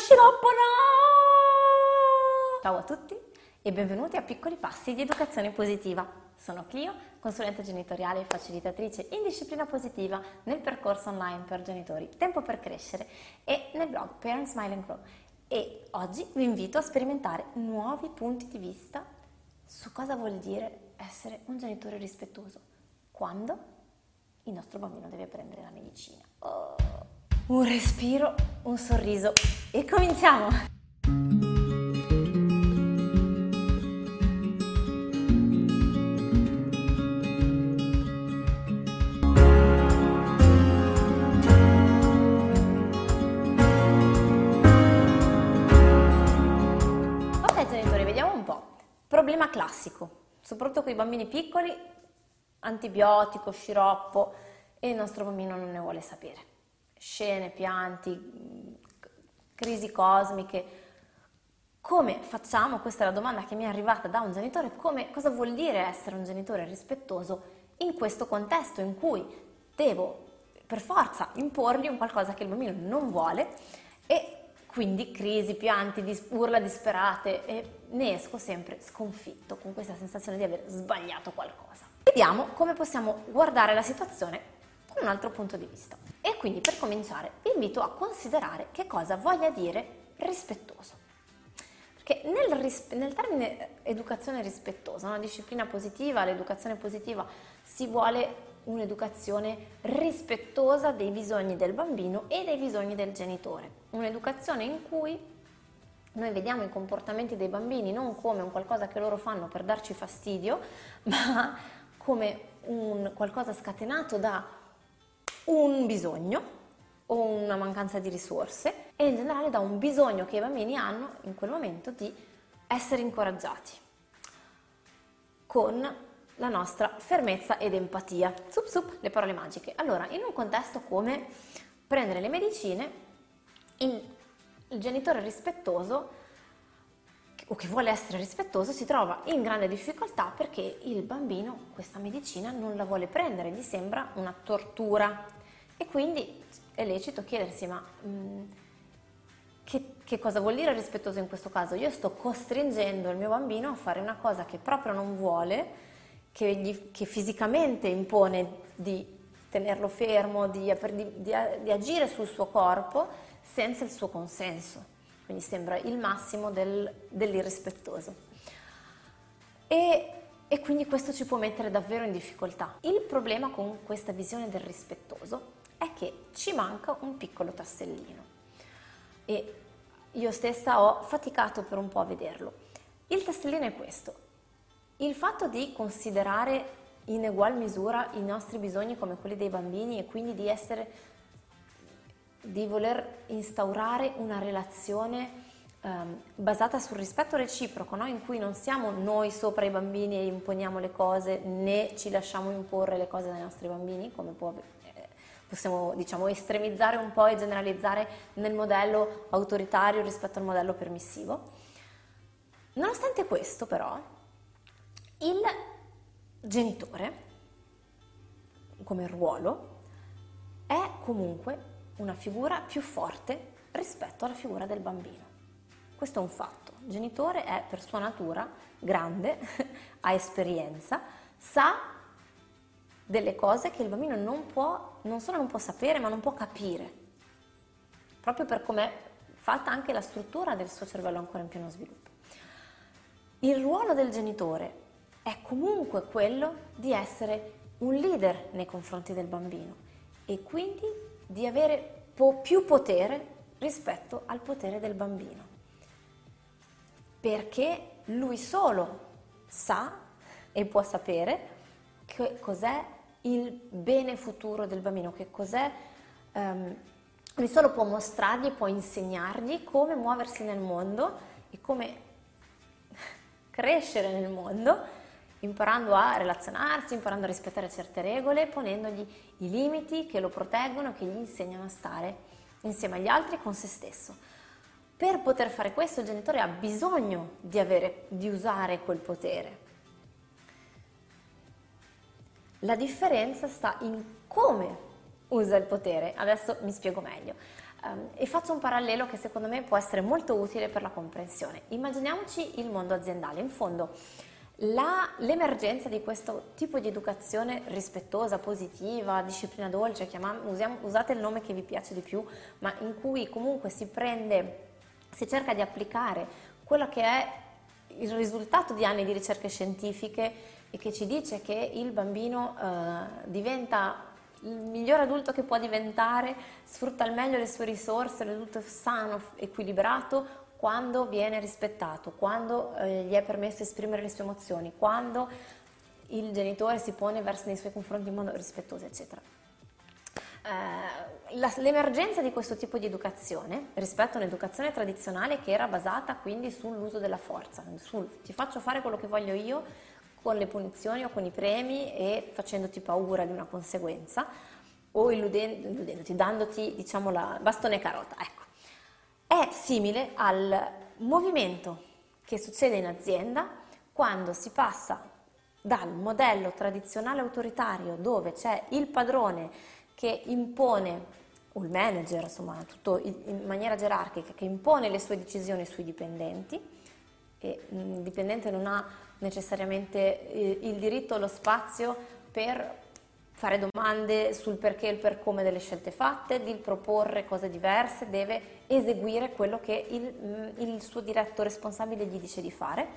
sciroppo no! Ciao a tutti e benvenuti a Piccoli Passi di Educazione Positiva. Sono Clio, consulente genitoriale e facilitatrice in disciplina positiva nel percorso online per genitori Tempo per crescere e nel blog Parent Smile and Grow. E oggi vi invito a sperimentare nuovi punti di vista su cosa vuol dire essere un genitore rispettoso quando il nostro bambino deve prendere la medicina. Oh. Un respiro, un sorriso e cominciamo! Ok genitori, vediamo un po'. Problema classico, soprattutto con i bambini piccoli, antibiotico, sciroppo e il nostro bambino non ne vuole sapere scene, pianti, crisi cosmiche. Come facciamo? Questa è la domanda che mi è arrivata da un genitore. Come, cosa vuol dire essere un genitore rispettoso in questo contesto in cui devo per forza imporgli un qualcosa che il bambino non vuole e quindi crisi, pianti, dis- urla disperate e ne esco sempre sconfitto con questa sensazione di aver sbagliato qualcosa. Vediamo come possiamo guardare la situazione con un altro punto di vista. E quindi per cominciare vi invito a considerare che cosa voglia dire rispettoso. Perché nel, ris- nel termine educazione rispettosa, una disciplina positiva, l'educazione positiva, si vuole un'educazione rispettosa dei bisogni del bambino e dei bisogni del genitore. Un'educazione in cui noi vediamo i comportamenti dei bambini non come un qualcosa che loro fanno per darci fastidio, ma come un qualcosa scatenato da un bisogno o una mancanza di risorse e in generale da un bisogno che i bambini hanno in quel momento di essere incoraggiati con la nostra fermezza ed empatia. Sup sup, le parole magiche. Allora, in un contesto come prendere le medicine, il, il genitore rispettoso o che vuole essere rispettoso si trova in grande difficoltà perché il bambino questa medicina non la vuole prendere, gli sembra una tortura e quindi è lecito chiedersi ma mh, mm, che, che, cosa vuol dire rispettoso in questo caso? Io sto costringendo il mio bambino a fare una cosa che proprio non vuole, che, gli, che fisicamente impone di tenerlo fermo, di, di, di agire sul suo corpo senza il suo consenso quindi sembra il massimo del, dell'irrispettoso. E, e quindi questo ci può mettere davvero in difficoltà. Il problema con questa visione del rispettoso è che ci manca un piccolo tassellino e io stessa ho faticato per un po' a vederlo. Il tassellino è questo. Il fatto di considerare in egual misura i nostri bisogni come quelli dei bambini e quindi di essere di voler instaurare una relazione ehm, basata sul rispetto reciproco, no? in cui non siamo noi sopra i bambini e imponiamo le cose, né ci lasciamo imporre le cose dai nostri bambini, come può, possiamo diciamo, estremizzare un po' e generalizzare nel modello autoritario rispetto al modello permissivo. Nonostante questo, però, il genitore, come ruolo, è comunque una figura più forte rispetto alla figura del bambino. Questo è un fatto. Il genitore è per sua natura grande, ha esperienza, sa delle cose che il bambino non può, non solo non può sapere, ma non può capire. Proprio per come è fatta anche la struttura del suo cervello ancora in pieno sviluppo. Il ruolo del genitore è comunque quello di essere un leader nei confronti del bambino e quindi di avere po- più potere rispetto al potere del bambino. Perché lui solo sa e può sapere che cos'è il bene futuro del bambino, che cos'è, um, lui solo può mostrargli, può insegnargli come muoversi nel mondo e come crescere nel mondo imparando a relazionarsi, imparando a rispettare certe regole, ponendogli i limiti che lo proteggono, che gli insegnano a stare insieme agli altri e con se stesso. Per poter fare questo il genitore ha bisogno di, avere, di usare quel potere. La differenza sta in come usa il potere. Adesso mi spiego meglio. Um, e faccio un parallelo che secondo me può essere molto utile per la comprensione. Immaginiamoci il mondo aziendale. In fondo, la, l'emergenza di questo tipo di educazione rispettosa, positiva, disciplina dolce, chiamiamo, usiamo, usate il nome che vi piace di più, ma in cui comunque si prende, si cerca di applicare quello che è il risultato di anni di ricerche scientifiche e che ci dice che il bambino eh, diventa il miglior adulto che può diventare, sfrutta al meglio le sue risorse, un adulto sano, equilibrato, quando viene rispettato, quando eh, gli è permesso esprimere le sue emozioni, quando il genitore si pone verso nei suoi confronti in modo rispettoso, eccetera. Eh, la, l'emergenza di questo tipo di educazione rispetto a un'educazione tradizionale che era basata quindi sull'uso della forza, sul ti faccio fare quello che voglio io, con le punizioni o con i premi e facendoti paura di una conseguenza o illudendo, illudendoti, dandoti diciamo la bastone e carota. Ecco. È simile al movimento che succede in azienda quando si passa dal modello tradizionale autoritario dove c'è il padrone che impone o il manager, insomma, tutto in maniera gerarchica, che impone le sue decisioni sui dipendenti e il dipendente non ha necessariamente eh, il diritto lo spazio per fare domande sul perché e il per come delle scelte fatte, di proporre cose diverse, deve eseguire quello che il, mm, il suo diretto responsabile gli dice di fare.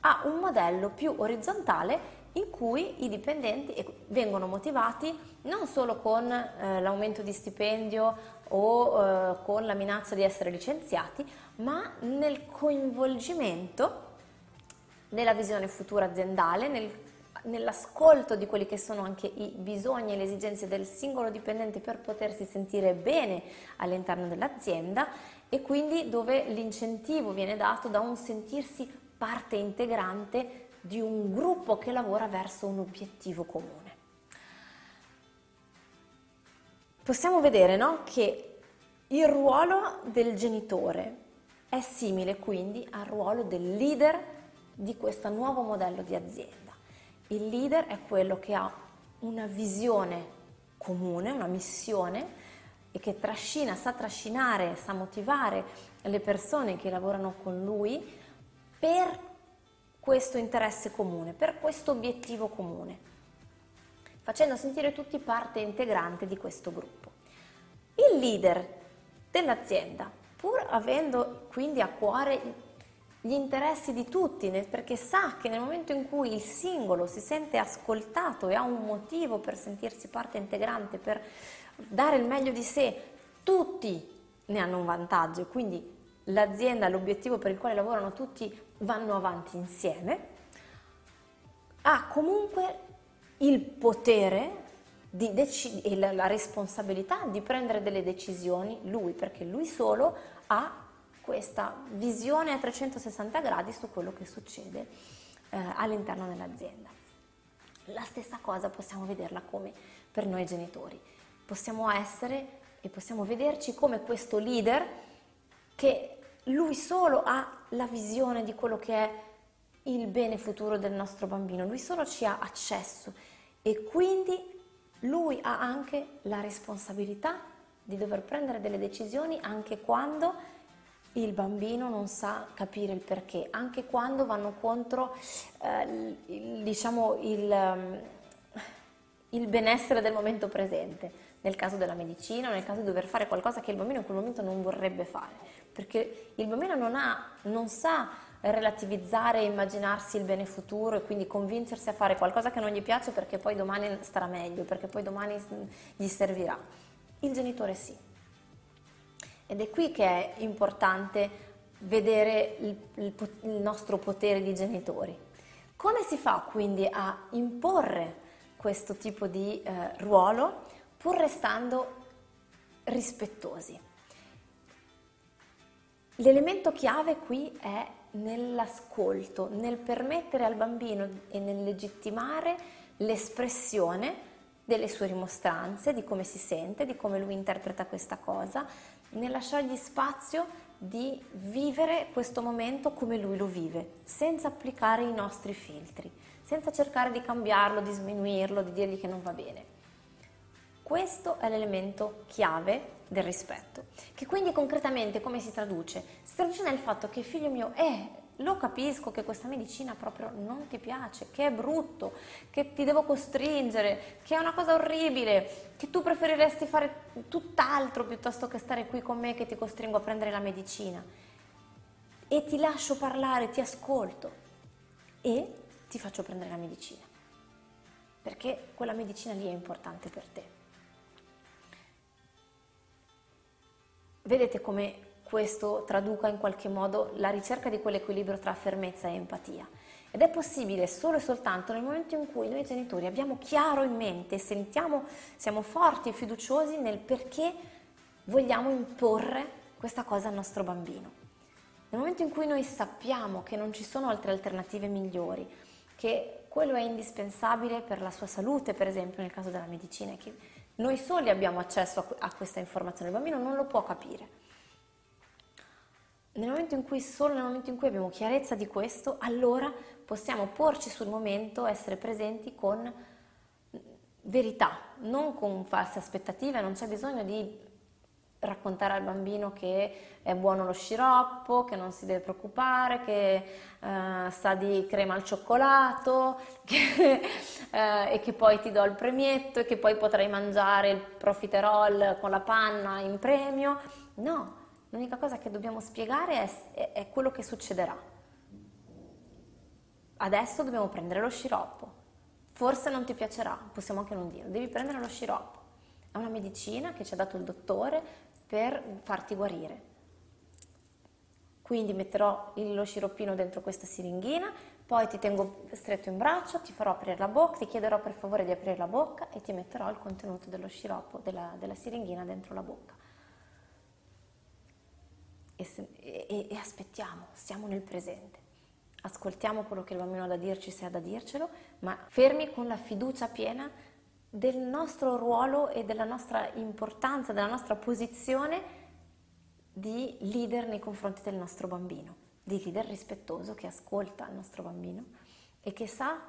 Ha un modello più orizzontale in cui i dipendenti vengono motivati non solo con eh, l'aumento di stipendio o eh, con la minaccia di essere licenziati, ma nel coinvolgimento nella visione futura aziendale, nel, nell'ascolto di quelli che sono anche i bisogni e le esigenze del singolo dipendente per potersi sentire bene all'interno dell'azienda e quindi dove l'incentivo viene dato da un sentirsi parte integrante di un gruppo che lavora verso un obiettivo comune. Possiamo vedere no, che il ruolo del genitore è simile quindi al ruolo del leader di questo nuovo modello di azienda. Il leader è quello che ha una visione comune, una missione e che trascina, sa trascinare, sa motivare le persone che lavorano con lui per questo interesse comune, per questo obiettivo comune, facendo sentire tutti parte integrante di questo gruppo. Il leader dell'azienda, pur avendo quindi a cuore gli interessi di tutti, perché sa che nel momento in cui il singolo si sente ascoltato e ha un motivo per sentirsi parte integrante, per dare il meglio di sé, tutti ne hanno un vantaggio. Quindi l'azienda, l'obiettivo per il quale lavorano tutti vanno avanti insieme, ha comunque il potere dec- e la responsabilità di prendere delle decisioni lui, perché lui solo ha questa visione a 360 gradi su quello che succede eh, all'interno dell'azienda. La stessa cosa possiamo vederla come per noi genitori. Possiamo essere e possiamo vederci come questo leader che lui solo ha la visione di quello che è il bene futuro del nostro bambino, lui solo ci ha accesso e quindi lui ha anche la responsabilità di dover prendere delle decisioni anche quando il bambino non sa capire il perché, anche quando vanno contro eh, il, diciamo, il, um, il benessere del momento presente, nel caso della medicina nel caso di dover fare qualcosa che il bambino in quel momento non vorrebbe fare, perché il bambino non, ha, non sa relativizzare e immaginarsi il bene futuro e quindi convincersi a fare qualcosa che non gli piace perché poi domani starà meglio, perché poi domani gli servirà. Il genitore sì. Ed è qui che è importante vedere il, il, il nostro potere di genitori. Come si fa quindi a imporre questo tipo di eh, ruolo pur restando rispettosi? L'elemento chiave qui è nell'ascolto, nel permettere al bambino e nel legittimare l'espressione delle sue rimostranze, di come si sente, di come lui interpreta questa cosa, nel lasciargli spazio di vivere questo momento come lui lo vive, senza applicare i nostri filtri, senza cercare di cambiarlo, di sminuirlo, di dirgli che non va bene. Questo è l'elemento chiave del rispetto, che quindi concretamente come si traduce? Si traduce nel fatto che figlio mio, eh, lo capisco che questa medicina proprio non ti piace, che è brutto, che ti devo costringere, che è una cosa orribile, che tu preferiresti fare tutt'altro piuttosto che stare qui con me che ti costringo a prendere la medicina. E ti lascio parlare, ti ascolto e ti faccio prendere la medicina, perché quella medicina lì è importante per te. Vedete come questo traduca in qualche modo la ricerca di quell'equilibrio tra fermezza e empatia. Ed è possibile solo e soltanto nel momento in cui noi genitori abbiamo chiaro in mente, sentiamo, siamo forti e fiduciosi nel perché vogliamo imporre questa cosa al nostro bambino. Nel momento in cui noi sappiamo che non ci sono altre alternative migliori, che quello è indispensabile per la sua salute, per esempio nel caso della medicina, che noi soli abbiamo accesso a questa informazione, il bambino non lo può capire nel momento in cui, solo nel momento in cui abbiamo chiarezza di questo, allora possiamo porci sul momento, essere presenti con verità, non con false aspettative, non c'è bisogno di raccontare al bambino che è buono lo sciroppo, che non si deve preoccupare, che uh, sa di crema al cioccolato che, uh, e che poi ti do il premietto e che poi potrai mangiare il profiterol con la panna in premio. No, L'unica cosa che dobbiamo spiegare è, è, è quello che succederà. Adesso dobbiamo prendere lo sciroppo. Forse non ti piacerà, possiamo anche non dirlo, devi prendere lo sciroppo. È una medicina che ci ha dato il dottore per farti guarire. Quindi metterò lo sciroppino dentro questa siringhina, poi ti tengo stretto in braccio, ti farò aprire la bocca, ti chiederò per favore di aprire la bocca e ti metterò il contenuto dello sciroppo, della, della siringhina dentro la bocca e, e, e aspettiamo, stiamo nel presente. Ascoltiamo quello che il bambino ha da dirci se ha da dircelo, ma fermi con la fiducia piena del nostro ruolo e della nostra importanza, della nostra posizione di leader nei confronti del nostro bambino, di leader rispettoso che ascolta il nostro bambino e che sa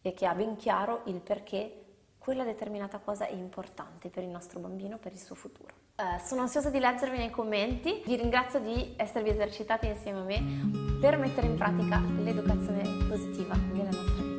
e che ha ben chiaro il perché quella determinata cosa è importante per il nostro bambino, per il suo futuro. Uh, sono ansiosa di leggervi nei commenti, vi ringrazio di esservi esercitati insieme a me per mettere in pratica l'educazione positiva nella nostra vita.